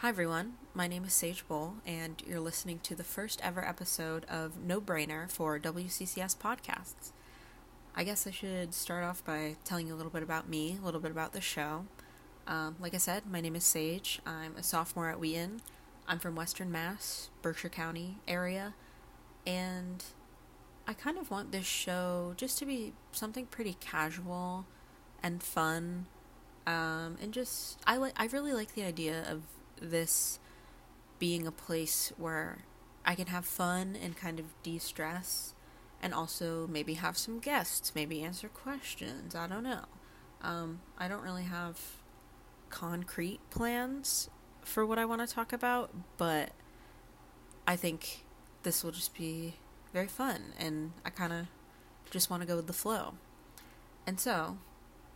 Hi, everyone. My name is Sage Bohl, and you're listening to the first ever episode of No Brainer for WCCS Podcasts. I guess I should start off by telling you a little bit about me, a little bit about the show. Um, like I said, my name is Sage. I'm a sophomore at Wheaton. I'm from Western Mass, Berkshire County area, and I kind of want this show just to be something pretty casual and fun. Um, and just I like I really like the idea of this being a place where I can have fun and kind of de-stress and also maybe have some guests, maybe answer questions. I don't know. Um, I don't really have concrete plans for what I want to talk about, but I think this will just be very fun and I kind of just want to go with the flow. And so,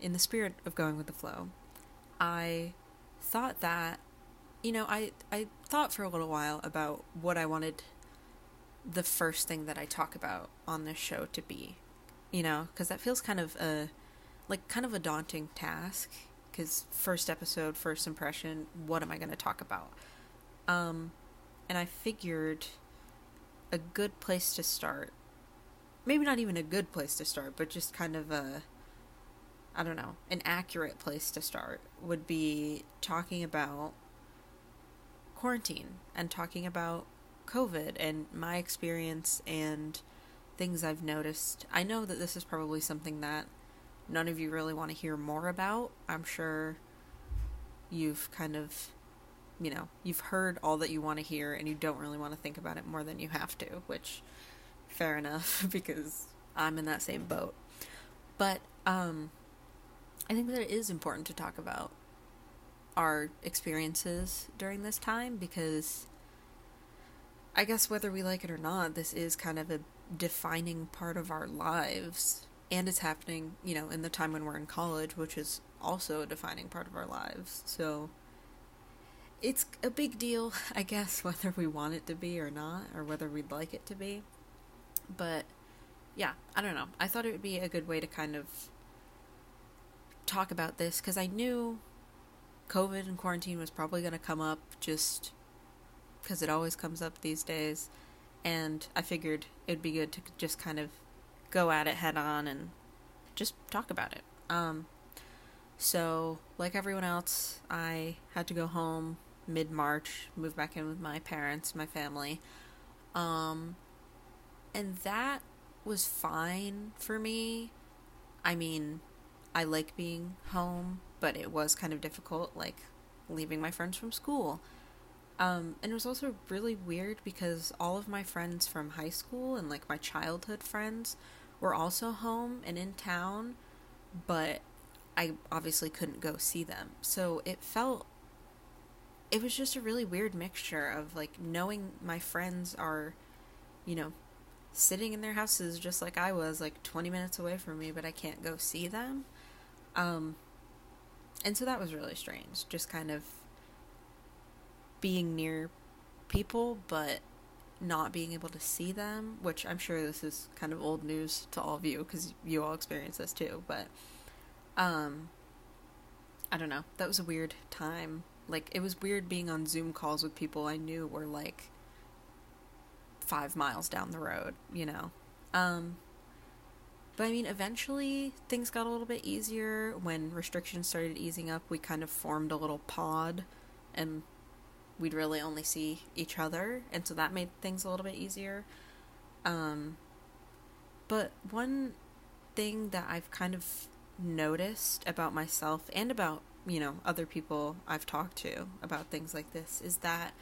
in the spirit of going with the flow, I thought that you know, I I thought for a little while about what I wanted the first thing that I talk about on this show to be. You know, cuz that feels kind of a like kind of a daunting task cuz first episode, first impression, what am I going to talk about? Um and I figured a good place to start. Maybe not even a good place to start, but just kind of a I don't know, an accurate place to start would be talking about quarantine and talking about COVID and my experience and things I've noticed. I know that this is probably something that none of you really want to hear more about. I'm sure you've kind of, you know, you've heard all that you want to hear and you don't really want to think about it more than you have to, which fair enough because I'm in that same boat. But um I think that it is important to talk about our experiences during this time because I guess whether we like it or not, this is kind of a defining part of our lives. And it's happening, you know, in the time when we're in college, which is also a defining part of our lives. So it's a big deal, I guess, whether we want it to be or not, or whether we'd like it to be. But yeah, I don't know. I thought it would be a good way to kind of talk about this because I knew COVID and quarantine was probably going to come up just because it always comes up these days. And I figured it'd be good to just kind of go at it head on and just talk about it. Um, so, like everyone else, I had to go home mid March, move back in with my parents, my family. Um, and that was fine for me. I mean, I like being home but it was kind of difficult, like leaving my friends from school. Um, and it was also really weird because all of my friends from high school and like my childhood friends were also home and in town, but I obviously couldn't go see them. So it felt it was just a really weird mixture of like knowing my friends are, you know, sitting in their houses just like I was, like 20 minutes away from me, but I can't go see them. Um, and so that was really strange, just kind of being near people, but not being able to see them, which I'm sure this is kind of old news to all of you because you all experience this too. But, um, I don't know. That was a weird time. Like, it was weird being on Zoom calls with people I knew were like five miles down the road, you know? Um, but I mean, eventually things got a little bit easier when restrictions started easing up. We kind of formed a little pod and we'd really only see each other, and so that made things a little bit easier. Um, but one thing that I've kind of noticed about myself and about, you know, other people I've talked to about things like this is that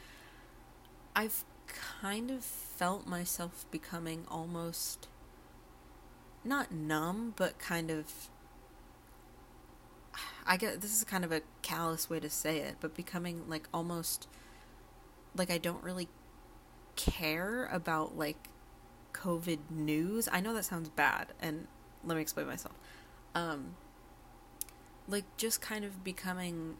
I've kind of felt myself becoming almost not numb, but kind of. I get this is kind of a callous way to say it, but becoming like almost like I don't really care about like COVID news. I know that sounds bad, and let me explain myself. Um, like just kind of becoming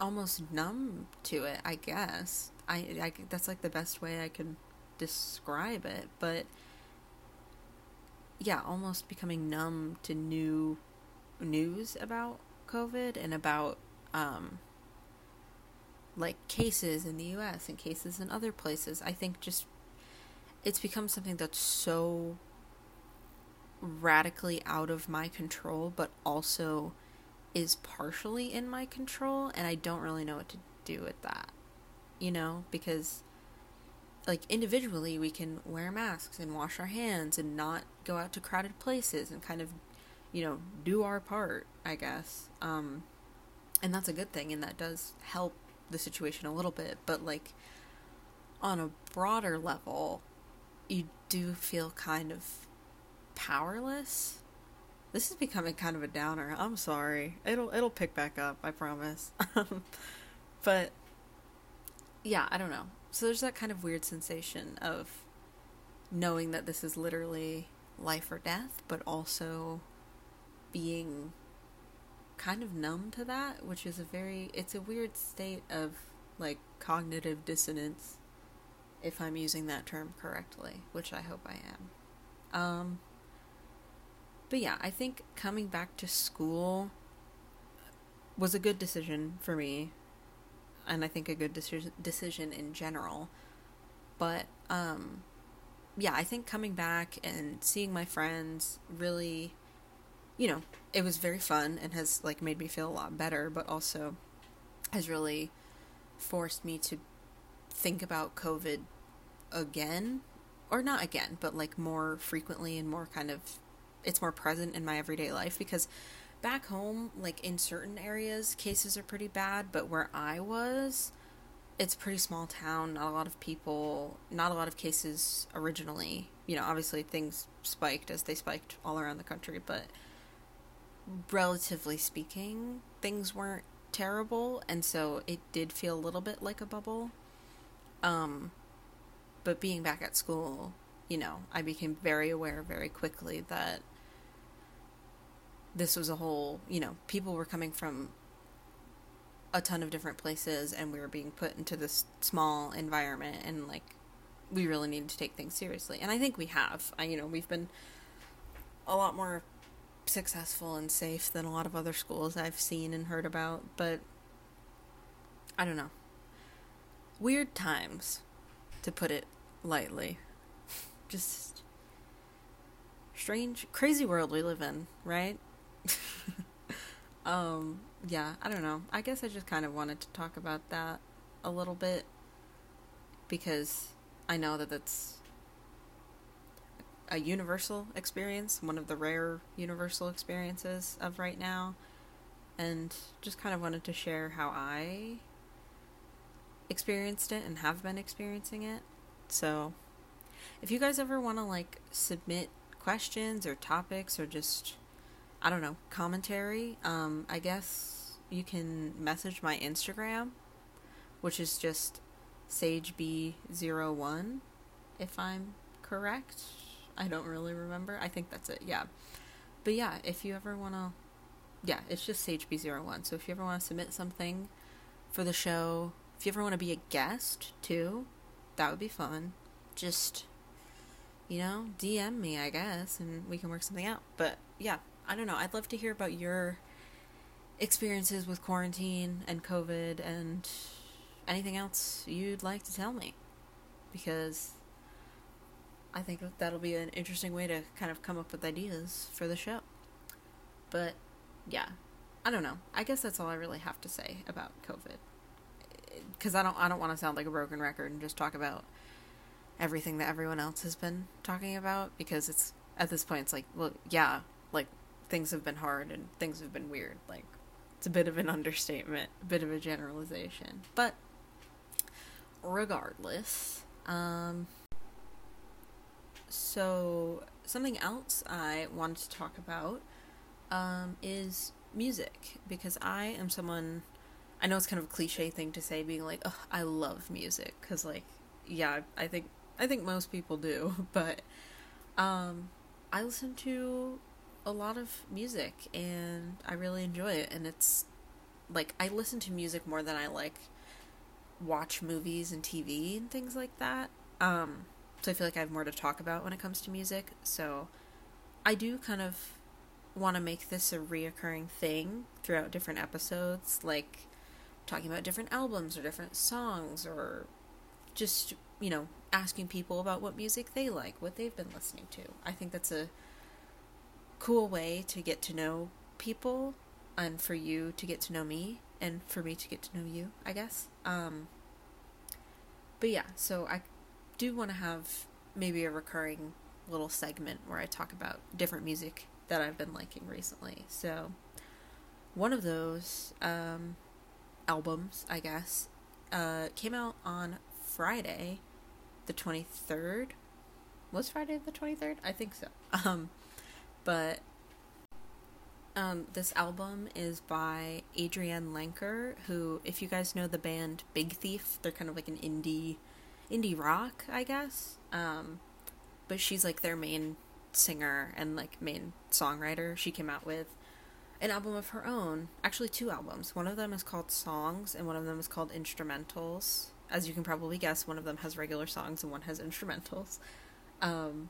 almost numb to it. I guess I, I that's like the best way I can describe it, but yeah, almost becoming numb to new news about COVID and about um like cases in the US and cases in other places. I think just it's become something that's so radically out of my control, but also is partially in my control, and I don't really know what to do with that. You know, because like individually we can wear masks and wash our hands and not go out to crowded places and kind of you know do our part i guess. Um and that's a good thing and that does help the situation a little bit. But like on a broader level you do feel kind of powerless. This is becoming kind of a downer. I'm sorry. It'll it'll pick back up i promise. But yeah i don't know so there's that kind of weird sensation of knowing that this is literally life or death but also being kind of numb to that, which is a very it's a weird state of like cognitive dissonance if I'm using that term correctly, which I hope I am. Um but yeah, I think coming back to school was a good decision for me and I think a good decision decision in general. But um yeah, I think coming back and seeing my friends really you know, it was very fun and has like made me feel a lot better, but also has really forced me to think about COVID again or not again, but like more frequently and more kind of it's more present in my everyday life because back home, like in certain areas, cases are pretty bad, but where I was, it's a pretty small town, not a lot of people, not a lot of cases originally. You know, obviously things spiked as they spiked all around the country, but relatively speaking, things weren't terrible, and so it did feel a little bit like a bubble. Um, but being back at school, you know, I became very aware very quickly that this was a whole, you know, people were coming from a ton of different places and we were being put into this small environment and like we really needed to take things seriously. And I think we have. I you know, we've been a lot more successful and safe than a lot of other schools I've seen and heard about, but I don't know. Weird times, to put it lightly. Just strange, crazy world we live in, right? um, yeah, I don't know. I guess I just kind of wanted to talk about that a little bit because I know that that's a universal experience, one of the rare universal experiences of right now, and just kind of wanted to share how I experienced it and have been experiencing it. So, if you guys ever want to like submit questions or topics or just I don't know, commentary, um I guess you can message my Instagram, which is just sageb01 if I'm correct. I don't really remember. I think that's it. Yeah. But yeah, if you ever want to yeah, it's just SageB01. So if you ever want to submit something for the show, if you ever want to be a guest too, that would be fun. Just you know, DM me, I guess, and we can work something out. But yeah, I don't know. I'd love to hear about your experiences with quarantine and COVID and anything else you'd like to tell me. Because I think that'll be an interesting way to kind of come up with ideas for the show. But yeah, I don't know. I guess that's all I really have to say about COVID. Cuz I don't I don't want to sound like a broken record and just talk about everything that everyone else has been talking about because it's at this point it's like, well, yeah, like things have been hard and things have been weird. Like it's a bit of an understatement, a bit of a generalization. But regardless, um so, something else I wanted to talk about um, is music because I am someone. I know it's kind of a cliche thing to say, being like, "Oh, I love music," because, like, yeah, I think I think most people do, but um, I listen to a lot of music and I really enjoy it, and it's like I listen to music more than I like watch movies and TV and things like that. Um, so I feel like I have more to talk about when it comes to music. So I do kind of want to make this a reoccurring thing throughout different episodes, like talking about different albums or different songs or just, you know, asking people about what music they like, what they've been listening to. I think that's a cool way to get to know people and for you to get to know me and for me to get to know you, I guess. Um but yeah, so I do want to have maybe a recurring little segment where I talk about different music that I've been liking recently. So one of those um albums, I guess, uh, came out on Friday, the 23rd. Was Friday the 23rd? I think so. Um, but um, this album is by Adrienne Lenker, who, if you guys know the band Big Thief, they're kind of like an indie, indie rock, I guess. Um, but she's like their main singer and like main songwriter. She came out with an album of her own. Actually, two albums. One of them is called Songs, and one of them is called Instrumentals. As you can probably guess, one of them has regular songs and one has instrumentals. Um,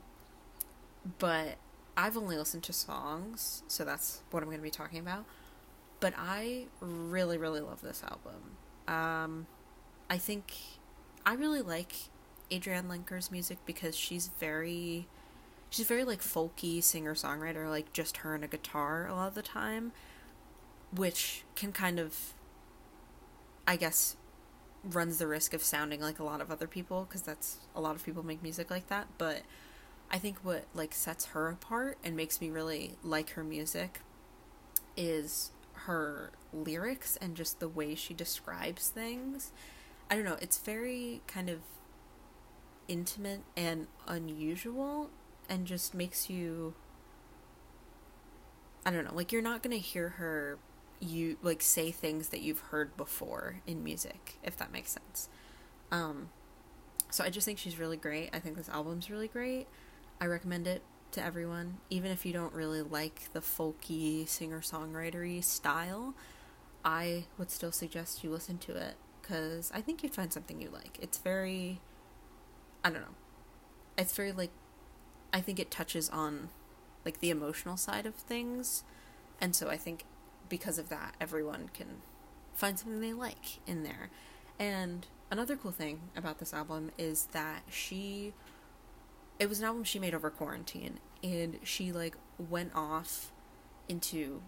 but I've only listened to songs, so that's what I'm going to be talking about. But I really, really love this album. Um, I think I really like Adrienne Lenker's music because she's very she's very like folky singer songwriter, like just her and a guitar a lot of the time, which can kind of, I guess, runs the risk of sounding like a lot of other people because that's a lot of people make music like that. But I think what like sets her apart and makes me really like her music is her lyrics and just the way she describes things. I don't know, it's very kind of intimate and unusual and just makes you I don't know, like you're not going to hear her you like say things that you've heard before in music, if that makes sense. Um so I just think she's really great. I think this album's really great. I recommend it to everyone, even if you don't really like the folky singer-songwritery style. I would still suggest you listen to it cuz I think you'd find something you like. It's very I don't know. It's very like I think it touches on like the emotional side of things. And so I think because of that, everyone can find something they like in there. And another cool thing about this album is that she it was an album she made over quarantine and she like went off into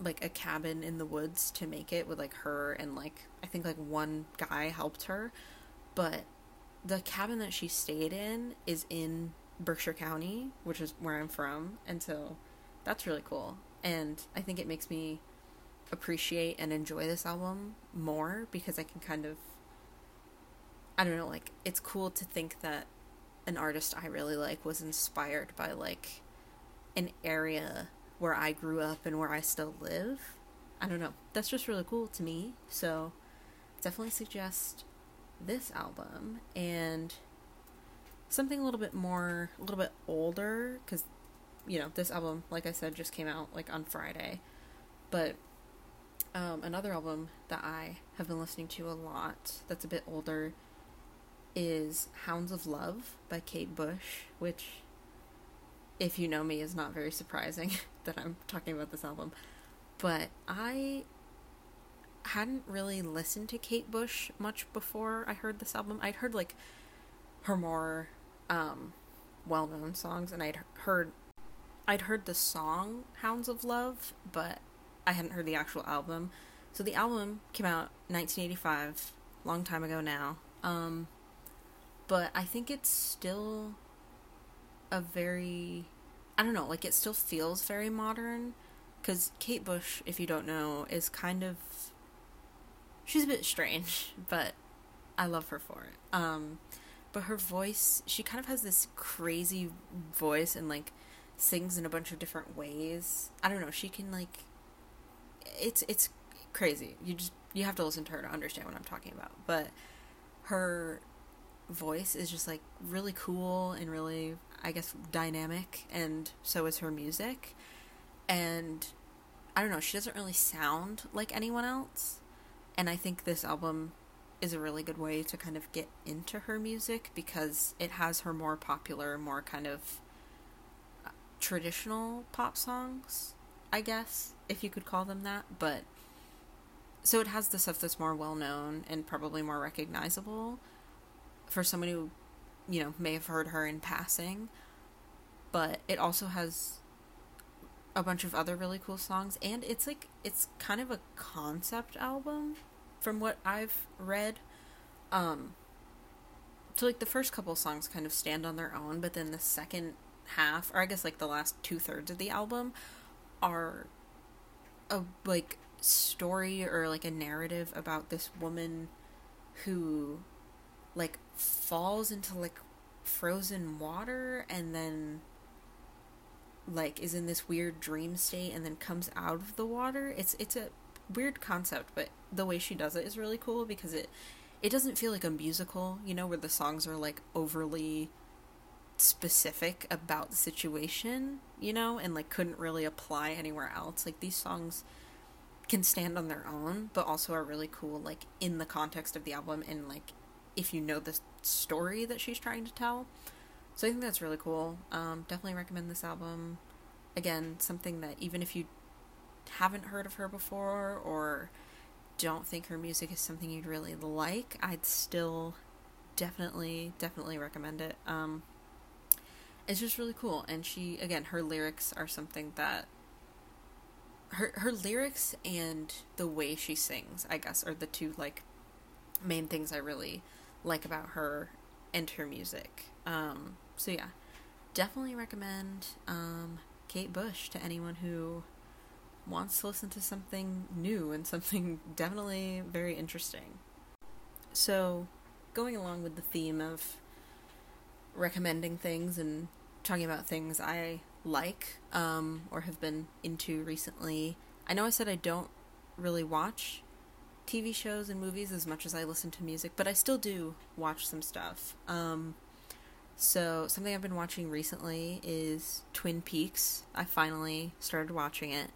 like a cabin in the woods to make it with like her and like I think like one guy helped her but the cabin that she stayed in is in Berkshire County, which is where I'm from, and so that's really cool. And I think it makes me appreciate and enjoy this album more because I can kind of I don't know, like it's cool to think that an artist I really like was inspired by like an area where I grew up and where I still live. I don't know. That's just really cool to me. So definitely suggest this album and something a little bit more, a little bit older, because, you know, this album, like I said, just came out like on Friday. But um, another album that I have been listening to a lot that's a bit older is Hounds of Love by Kate Bush, which, if you know me, is not very surprising that I'm talking about this album. But I hadn't really listened to Kate Bush much before I heard this album. I'd heard like her more um, well-known songs, and I'd heard I'd heard the song "Hounds of Love," but I hadn't heard the actual album. So the album came out 1985, long time ago now. Um, but I think it's still a very I don't know, like it still feels very modern cuz Kate Bush, if you don't know, is kind of she's a bit strange, but I love her for it. Um but her voice she kind of has this crazy voice and like sings in a bunch of different ways. I don't know she can like it's it's crazy. You just you have to listen to her to understand what i'm talking about. But her voice is just like really cool and really i guess dynamic and so is her music. And i don't know she doesn't really sound like anyone else. And i think this album is a really good way to kind of get into her music because it has her more popular, more kind of uh, traditional pop songs, I guess, if you could call them that. But so it has the stuff that's more well known and probably more recognizable for someone who, you know, may have heard her in passing. But it also has a bunch of other really cool songs and it's like it's kind of a concept album from what I've read. Um so like the first couple songs kind of stand on their own, but then the second half, or I guess like the last two thirds of the album, are a like story or like a narrative about this woman who like falls into like frozen water and then like is in this weird dream state and then comes out of the water. It's it's a weird concept, but the way she does it is really cool because it it doesn't feel like a musical, you know, where the songs are like overly specific about the situation, you know, and like couldn't really apply anywhere else. Like these songs can stand on their own, but also are really cool, like in the context of the album and like if you know the story that she's trying to tell. So I think that's really cool. Um, definitely recommend this album. Again, something that even if you haven't heard of her before or don't think her music is something you'd really like, I'd still definitely, definitely recommend it. Um, it's just really cool. And she, again, her lyrics are something that. Her, her lyrics and the way she sings, I guess, are the two, like, main things I really like about her and her music. Um, so, yeah, definitely recommend um, Kate Bush to anyone who wants to listen to something new and something definitely very interesting. So, going along with the theme of recommending things and talking about things I like um, or have been into recently, I know I said I don't really watch TV shows and movies as much as I listen to music, but I still do watch some stuff. Um, so, something I've been watching recently is Twin Peaks. I finally started watching it.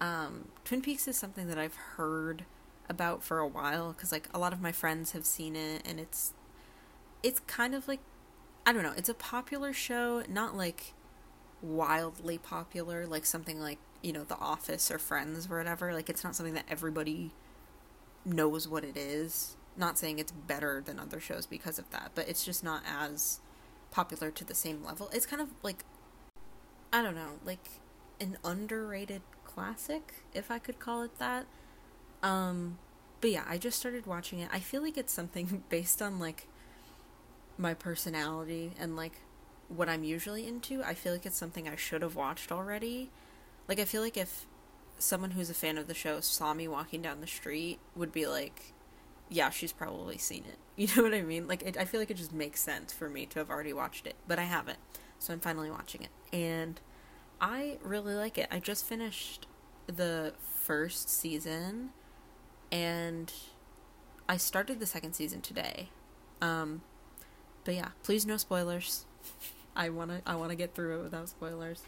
Um, Twin Peaks is something that I've heard about for a while because like a lot of my friends have seen it and it's it's kind of like I don't know, it's a popular show, not like wildly popular like something like, you know, The Office or Friends or whatever. Like it's not something that everybody knows what it is. Not saying it's better than other shows because of that, but it's just not as popular to the same level. It's kind of like I don't know, like an underrated classic, if I could call it that. Um, but yeah, I just started watching it. I feel like it's something based on like my personality and like what I'm usually into. I feel like it's something I should have watched already. Like I feel like if someone who's a fan of the show saw me walking down the street would be like, yeah, she's probably seen it. You know what I mean? Like it, I feel like it just makes sense for me to have already watched it, but I haven't. So I'm finally watching it. And I really like it. I just finished the first season and I started the second season today. Um but yeah, please no spoilers. I want to I want to get through it without spoilers.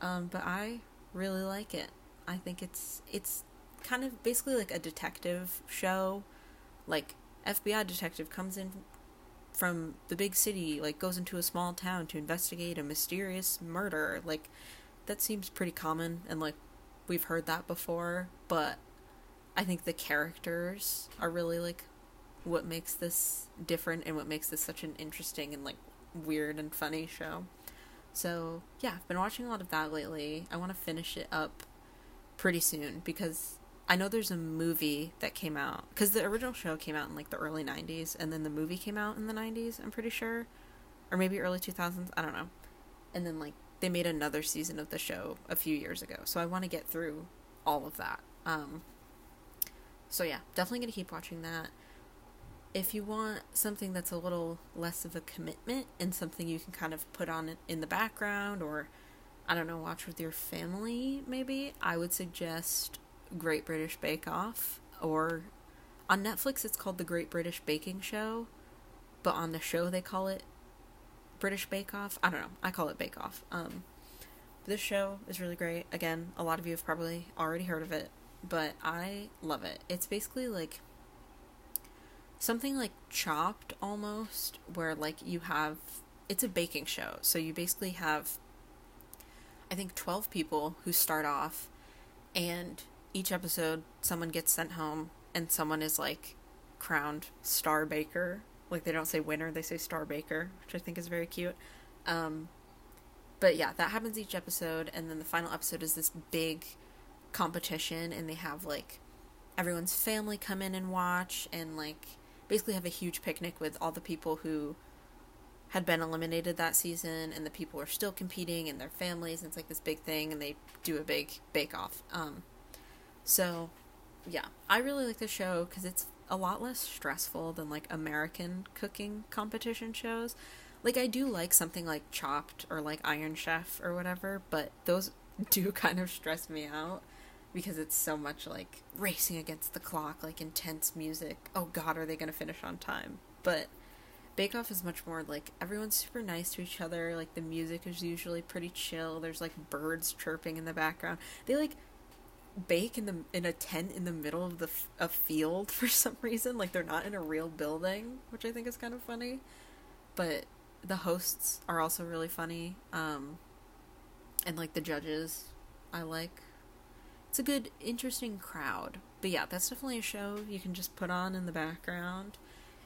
Um but I really like it. I think it's it's kind of basically like a detective show. Like FBI detective comes in from the big city, like goes into a small town to investigate a mysterious murder. Like that seems pretty common and like we've heard that before, but I think the characters are really like what makes this different and what makes this such an interesting and like weird and funny show. So, yeah, I've been watching a lot of that lately. I want to finish it up pretty soon because I know there's a movie that came out because the original show came out in like the early 90s and then the movie came out in the 90s, I'm pretty sure. Or maybe early 2000s, I don't know. And then like they made another season of the show a few years ago. So I want to get through all of that. Um so yeah, definitely to keep watching that. If you want something that's a little less of a commitment and something you can kind of put on in the background or I don't know, watch with your family maybe, I would suggest Great British Bake Off, or on Netflix it's called The Great British Baking Show, but on the show they call it British Bake Off. I don't know. I call it Bake Off. Um, this show is really great. Again, a lot of you have probably already heard of it, but I love it. It's basically like something like chopped almost, where like you have it's a baking show. So you basically have I think 12 people who start off and each episode someone gets sent home and someone is like crowned star baker. Like they don't say winner, they say star baker, which I think is very cute. Um, but yeah, that happens each episode, and then the final episode is this big competition, and they have like everyone's family come in and watch, and like basically have a huge picnic with all the people who had been eliminated that season, and the people are still competing, and their families, and it's like this big thing, and they do a big bake off. Um, so yeah, I really like the show because it's a lot less stressful than like American cooking competition shows. Like I do like something like Chopped or like Iron Chef or whatever, but those do kind of stress me out because it's so much like racing against the clock, like intense music. Oh god, are they going to finish on time? But Bake Off is much more like everyone's super nice to each other. Like the music is usually pretty chill. There's like birds chirping in the background. They like bake in the in a tent in the middle of the a field for some reason. Like they're not in a real building, which I think is kind of funny. But the hosts are also really funny. Um, and like the judges, I like. It's a good, interesting crowd. But yeah, that's definitely a show you can just put on in the background.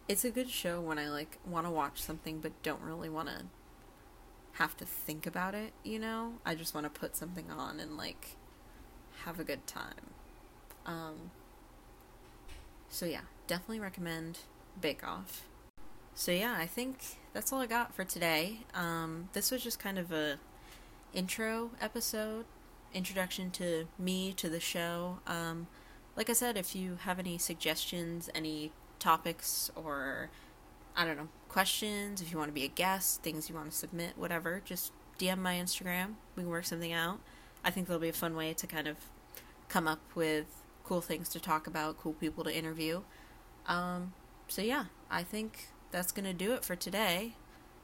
It's a good show when I like want to watch something but don't really want to have to think about it, you know? I just want to put something on and like have a good time. Um, so yeah, definitely recommend Bake Off. So yeah, I think that's all I got for today. Um, this was just kind of a intro episode, introduction to me to the show. Um, like I said, if you have any suggestions, any topics, or I don't know questions, if you want to be a guest, things you want to submit, whatever, just DM my Instagram. We can work something out. I think that'll be a fun way to kind of come up with cool things to talk about, cool people to interview. Um, so yeah, I think that's gonna do it for today.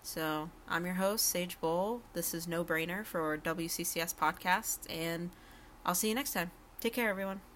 So I'm your host, Sage Bohl. This is No Brainer for WCCS Podcast, and I'll see you next time. Take care, everyone.